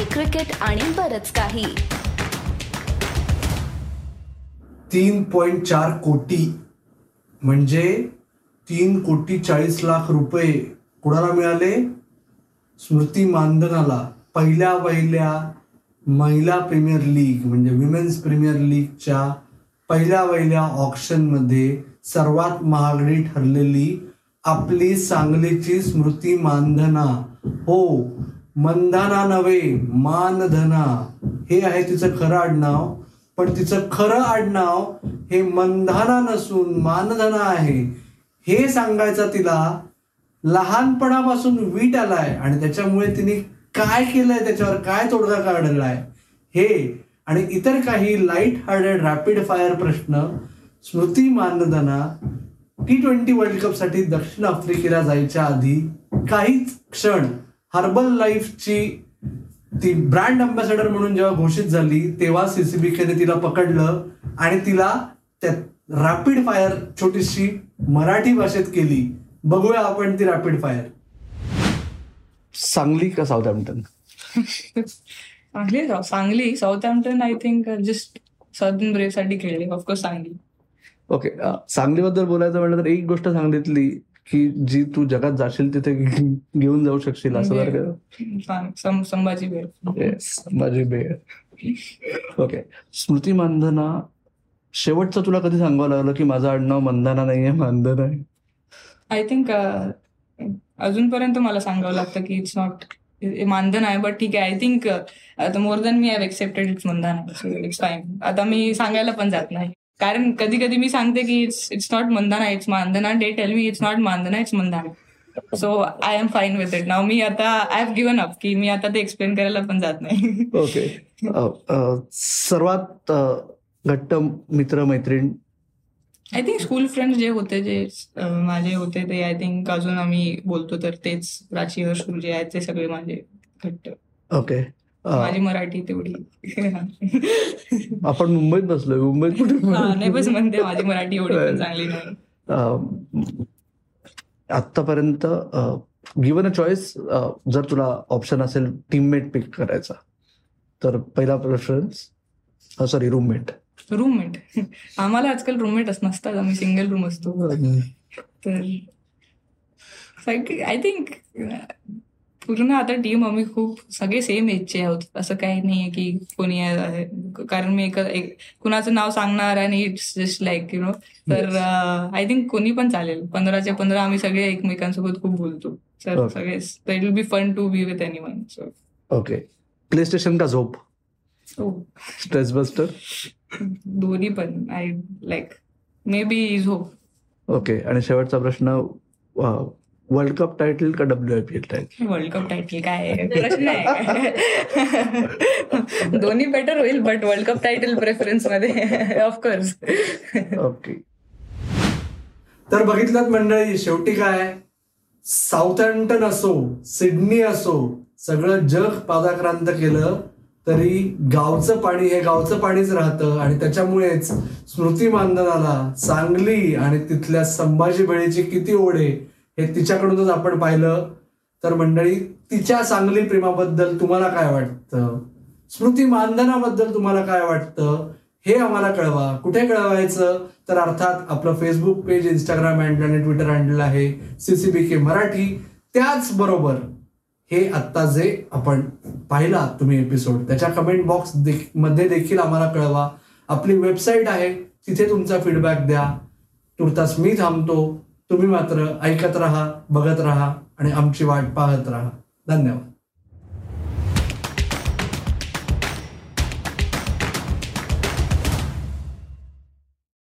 Hockey cricket आणि बरच काही. तीन पॉईंट चार कोटी. म्हणजे तीन कोटी चाळीस लाख रुपये कुणाला मिळाले? स्मृती मानधनाला. पहिल्या पहिल्या महिला प्रीमियर लीग म्हणजे विमेन्स प्रीमियर लीगच्या पहिल्या पहिल्या ऑप्शनमध्ये सर्वात महागडी ठरलेली आपली सांगलीची स्मृती मानधना. हो मंदाना नव्हे मानधना. हे आहे तिचं खरं आडनाव. पण तिचं खरं आडनाव हे मंधाना नसून मानधना आहे. हे सांगायचं तिला लहानपणापासून वीट आलाय आणि त्याच्यामुळे तिने काय केलंय त्याच्यावर काय तोडगा काढलाय हे आणि इतर काही लाइट हार्टेड रॅपिड फायर प्रश्न Smriti Mandhana T twenty world कपसाठी दक्षिण आफ्रिकेला जायच्या आधी काहीच क्षण हर्बल लाईफची ती ब्रँड अम्बॅसेडर म्हणून जेव्हा घोषित झाली तेव्हा सीसीबीकेने तिला पकडलं आणि तिला त्या रॅपिड फायर छोटीशी मराठी भाषेत केली. बघूया आपण ती रॅपिड फायर सांगली का Southampton Sangli Southampton I think just Southern ब्रेवसाठी खेळले. ऑफकोर्स सांगली. ओके सांगलीबद्दल बोलायचं म्हटलं तर एक गोष्ट सांगितली की जी तू जगात जाशील तिथे घेऊन जाऊ शकशील असं जर का? सांग- सं- संभाजी बेळ ओके. स्मृती मानधना शेवटचं तुला कधी सांगावं लागलं की माझं आडनाव मंदाना नाहीये मानधना आहे? आय थिंक अजूनपर्यंत मला सांगावं लागतं की इट्स नॉट मानधन आहे बट ठीक आहे. I think more than me have expected it's आहे इट्स फाईन आता मी सांगायला पण जात नाही. कारण कधी कधी मी सांगते की it's it's not Mandana it's Mandhana they tell me it's not Mandhana it's Mandana so I am fine with it नाव मी आता आय हॅव गिव्हन अप की मी आता ते एक्सप्लेन करायला पण जात नाही. ओके सर्वात अ, घट्ट मित्र मैत्रीण आय थिंक स्कूल फ्रेंड्स जे होते जे माझे होते ते आय थिंक अजून आम्ही बोलतो तर तेच प्राची हर्षू जे आहेत ते सगळे माझे घट्ट. ओके माझी मराठी तेवढी. आपण मुंबईत बसलोय मुंबईत कुठे हा, नाही बस म्हणते माझी मराठी एवढी चांगली नाही. आत्तापर्यंत गिवन अ चॉईस जर तुला ऑप्शन असेल टीममेट पिक करायचा तर पहिला प्रेफरन्स सॉरी रूममेट रूममेट आम्हाला आजकाल रूममेटच नसतात आम्ही सिंगल रूम असतो. तर आय थिंक पूर्ण आता टीम आम्ही खूप सगळे सेम एजचे आहोत. असं काही नाहीये की कोणी कारण मी एका कुणाचं नाव सांगणार आणि it's just like you know तर आय थिंक कोणी पण चालेल. पंधराचे पंधरा आम्ही सगळे एकमेकांसोबत खूप बोलतो. Okay. सगळे it will be fun to be with anyone so okay PlayStation का झोप? स्ट्रेस बस्टर दोन्ही पण. I like maybe is hope okay आणि शेवटचा प्रश्न वर्ल्ड कप टायटल का W I P L title world cup title काय? प्रश्न आहे. दोन्ही बेटर होईल बट वर्ल्ड कप टायटल प्रेफरन्समध्ये. ऑफकोर्स ओके तर बघितलं मंडळी शेवटी काय? साऊथहॅम्प्टन असो सिडनी असो सगळं जग पादाक्रांत केलं तरी गावचं पाणी हे गावचं पाणीच राहतं आणि त्याच्यामुळेच स्मृती मानधनाला सांगली आणि तिथल्या संभाजी बळीची किती ओढ आहे हे तिच्याकडूनच आपण पाहिलं. तर मंडळी तिच्या सांगली प्रेमाबद्दल तुम्हाला काय वाटतं? स्मृती मानधनाबद्दल तुम्हाला काय वाटतं? हे आम्हाला कळवा. कुठे कळवायचं? तर अर्थात आपलं फेसबुक पेज इंस्टाग्राम हँडल आणि ट्विटर हँडल आहे सीसीबी के मराठी. त्याचबरोबर हे आत्ता जे आपण पाहिला तुम्ही एपिसोड त्याच्या कमेंट बॉक्स देखमध्ये देखील आम्हाला कळवा. आपली वेबसाईट आहे तिथे तुमचा फीडबॅक द्या. तुर्तास मी थांबतो. तुम्ही मात्र ऐकत राहा बघत राहा आणि आमची वाट पाहत राहा. धन्यवाद.